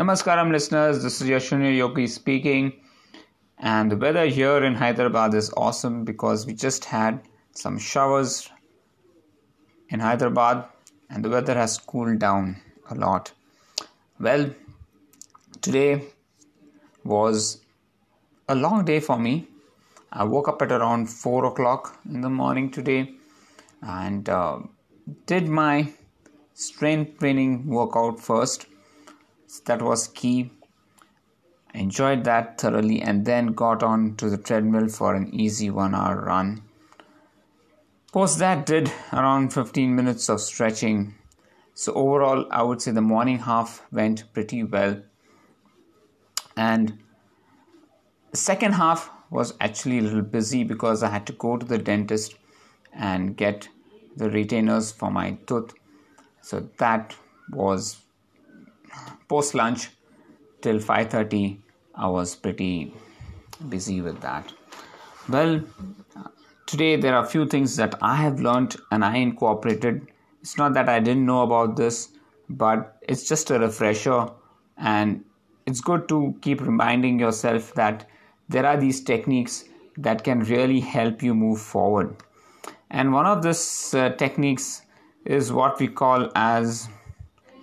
Namaskaram, listeners. This is Yashunya Yogi speaking. And the weather here in Hyderabad is awesome because we just had some showers in Hyderabad and the weather has cooled down a lot. Well, today was a long day for me. I woke up at around 4 o'clock in the morning today and uh, did my strength training workout first that was key. Enjoyed that thoroughly and then got on to the treadmill for an easy one hour run. Post that, did around 15 minutes of stretching. So, overall, I would say the morning half went pretty well. And the second half was actually a little busy because I had to go to the dentist and get the retainers for my tooth. So, that was post lunch till 5:30 I was pretty busy with that. Well today there are a few things that I have learned and I incorporated. It's not that I didn't know about this but it's just a refresher and it's good to keep reminding yourself that there are these techniques that can really help you move forward. And one of these uh, techniques is what we call as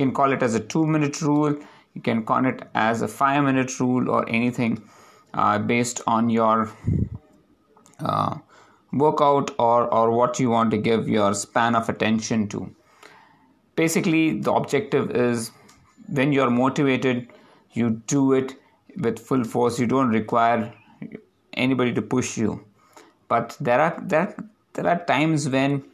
can call it as a two minute rule. You can call it as a five minute rule or anything uh, based on your uh, workout or or what you want to give your span of attention to. Basically the objective is when you're motivated you do it with full force. You don't require anybody to push you. But there are there, there are times when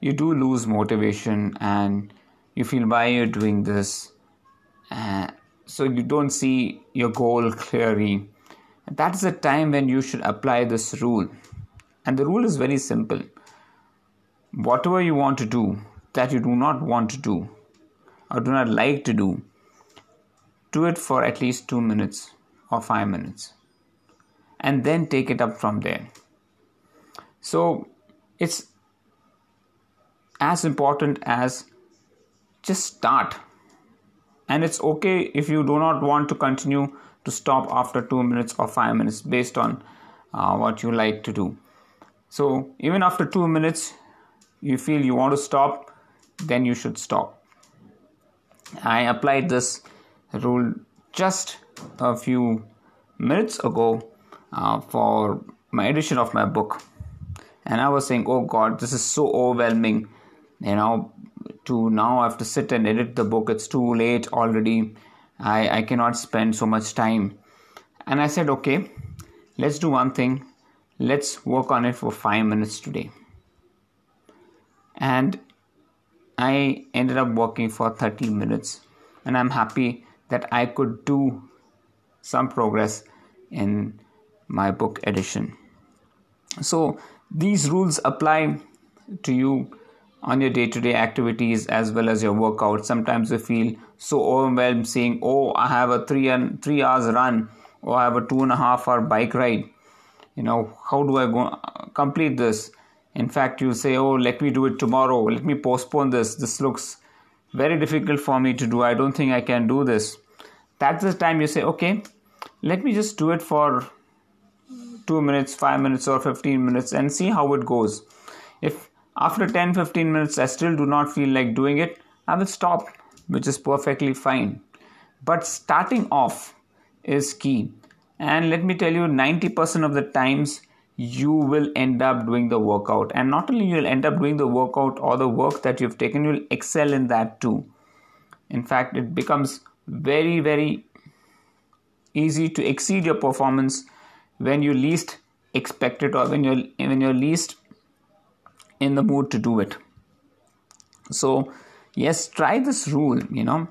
you do lose motivation and you feel why you're doing this uh, so you don't see your goal clearly. That is the time when you should apply this rule. And the rule is very simple. Whatever you want to do that you do not want to do or do not like to do do it for at least 2 minutes or 5 minutes and then take it up from there. So it's as important as just start. And it's okay if you do not want to continue to stop after 2 minutes or 5 minutes based on uh, what you like to do. So even after 2 minutes you feel you want to stop then you should stop. I applied this rule just a few minutes ago uh, for my edition of my book. And i was saying oh god this is so overwhelming you know to now I have to sit and edit the book. It's too late already. I, I cannot spend so much time. And I said, okay, let's do one thing. Let's work on it for five minutes today. And I ended up working for 30 minutes. And I'm happy that I could do some progress in my book edition. So these rules apply to you on your day-to-day activities as well as your workout. Sometimes you feel so overwhelmed saying oh i have a three and three hours run or i have a two and a half hour bike ride. You know how do i go complete this? In fact you say oh let me do it tomorrow. Let me postpone this. This looks very difficult for me to do. I don't think i can do this. That's the time you say okay let me just do it for 2 minutes 5 minutes or 15 minutes and see how it goes. If after 10 15 minutes, I still do not feel like doing it. I will stop, which is perfectly fine. But starting off is key. And let me tell you, 90% of the times you will end up doing the workout. And not only you'll end up doing the workout or the work that you've taken, you'll excel in that too. In fact, it becomes very, very easy to exceed your performance when you least expect it or when you're when you're least in the mood to do it. So yes try this rule you know.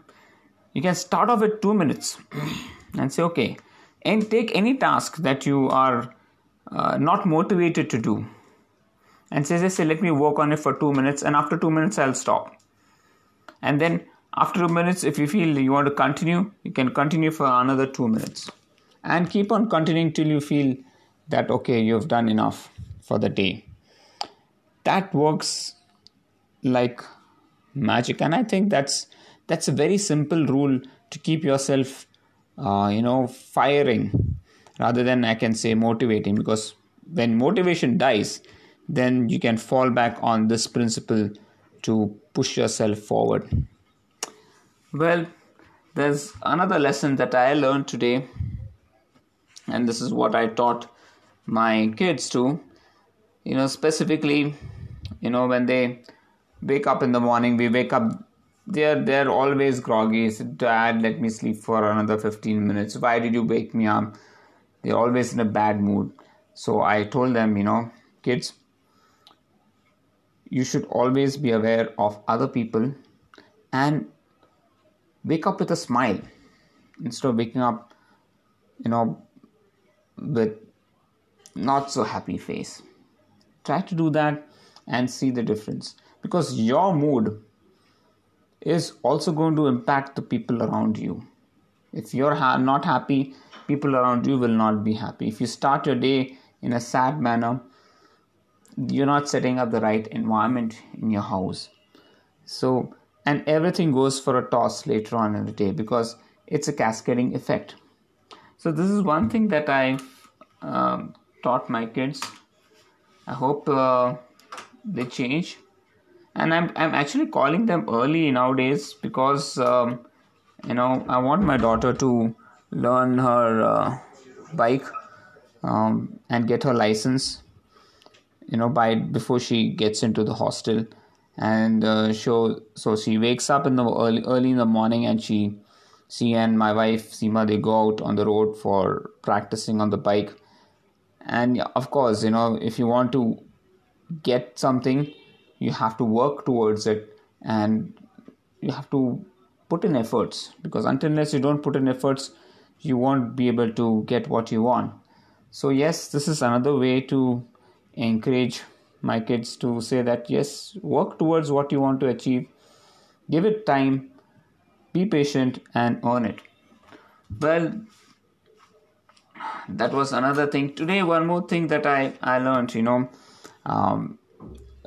You can start off with 2 minutes and say okay and take any task that you are uh, not motivated to do and say, say let me work on it for 2 minutes and after 2 minutes i'll stop. And then after 2 minutes if you feel you want to continue you can continue for another 2 minutes. And keep on continuing till you feel that okay you've done enough for the day that works like magic. And i think that's that's a very simple rule to keep yourself uh, you know firing rather than i can say motivating. Because when motivation dies then you can fall back on this principle to push yourself forward. Well there's another lesson that i learned today. And this is what i taught my kids to. You know specifically you know when they wake up in the morning we wake up they're they're always groggy. Dad let me sleep for another 15 minutes. Why did you wake me up? They're always in a bad mood. So i told them you know kids you should always be aware of other people and wake up with a smile instead of waking up you know with not so happy face. Try to do that and see the difference. Because your mood is also going to impact the people around you. If you're ha- not happy people around you will not be happy. If you start your day in a sad manner you're not setting up the right environment in your house. So and everything goes for a toss later on in the day because it's a cascading effect. So this is one thing that i um, taught my kids. I hope uh, they change. And i'm i'm actually calling them early nowadays because um, you know i want my daughter to learn her uh, bike um, and get her license you know by before she gets into the hostel. And uh, so so she wakes up in the early early in the morning and she she and my wife Seema they go out on the road for practicing on the bike. And of course you know if you want to get something you have to work towards it and you have to put in efforts because until unless you don't put in efforts you won't be able to get what you want so yes this is another way to encourage my kids to say that yes, work towards what you want to achieve, give it time, be patient, and earn it. Well, that was another thing. Today, one more thing that I, I learned, you know, um,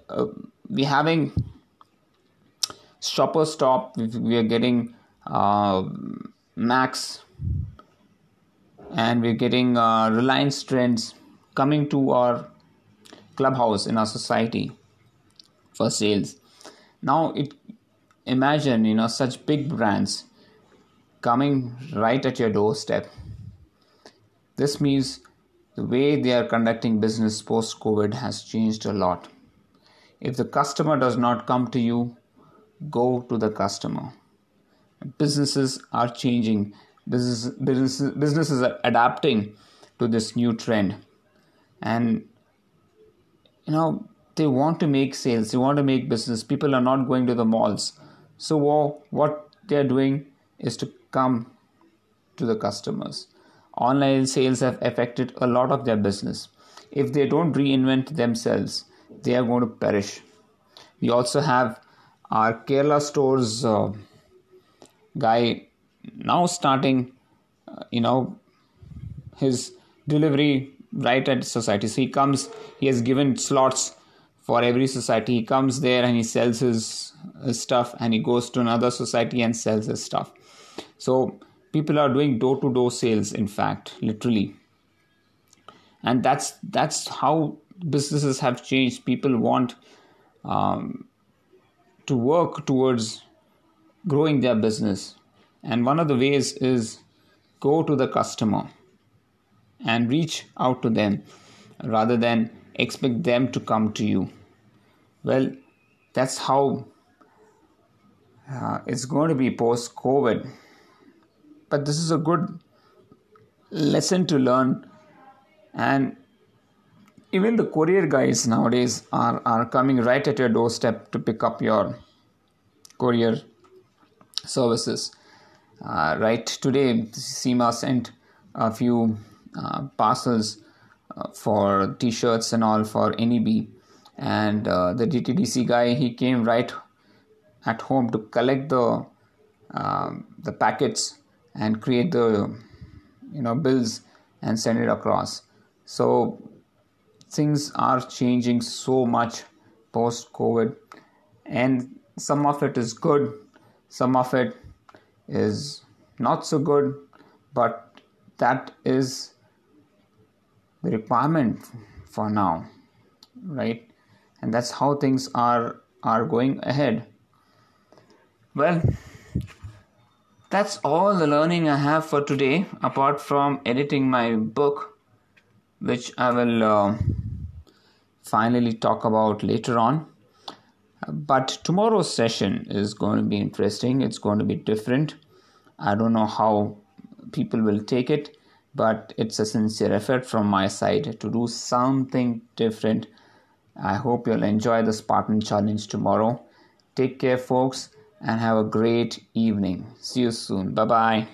uh, we having shopper stop, we are getting uh, Max and we're getting uh, Reliance Trends coming to our clubhouse in our society for sales. Now it imagine you know such big brands coming right at your doorstep. This means the way they are conducting business post covid has changed a lot. If the customer does not come to you go to the customer. Businesses are changing. Business, business, businesses are adapting to this new trend. And you know they want to make sales. They want to make business. People are not going to the malls. So what they are doing is to come to the customers online sales have affected a lot of their business if they don't reinvent themselves they are going to perish we also have our kerala stores uh, guy now starting uh, you know his delivery right at society. So he comes, he has given slots for every society. He comes there and he sells his, his stuff and he goes to another society and sells his stuff. So people are doing door to door sales, in fact, literally. And that's that's how businesses have changed. People want um, to work towards growing their business. And one of the ways is go to the customer and reach out to them rather than expect them to come to you. Well, that's how uh, it's going to be post COVID. But this is a good lesson to learn, and even the courier guys nowadays are, are coming right at your doorstep to pick up your courier services. Uh, right today, Seema sent a few uh, parcels uh, for t-shirts and all for NEB and uh, the DTDC guy he came right at home to collect the um, the packets and create the you know bills and send it across so things are changing so much post covid and some of it is good some of it is not so good, but that is the requirement for now, right? And that's how things are are going ahead. Well, that's all the learning I have for today, apart from editing my book, which I will uh, finally talk about later on. But tomorrow's session is going to be interesting. It's going to be different. I don't know how people will take it, but it's a sincere effort from my side to do something different. I hope you'll enjoy the Spartan challenge tomorrow. Take care, folks, and have a great evening. See you soon. Bye bye.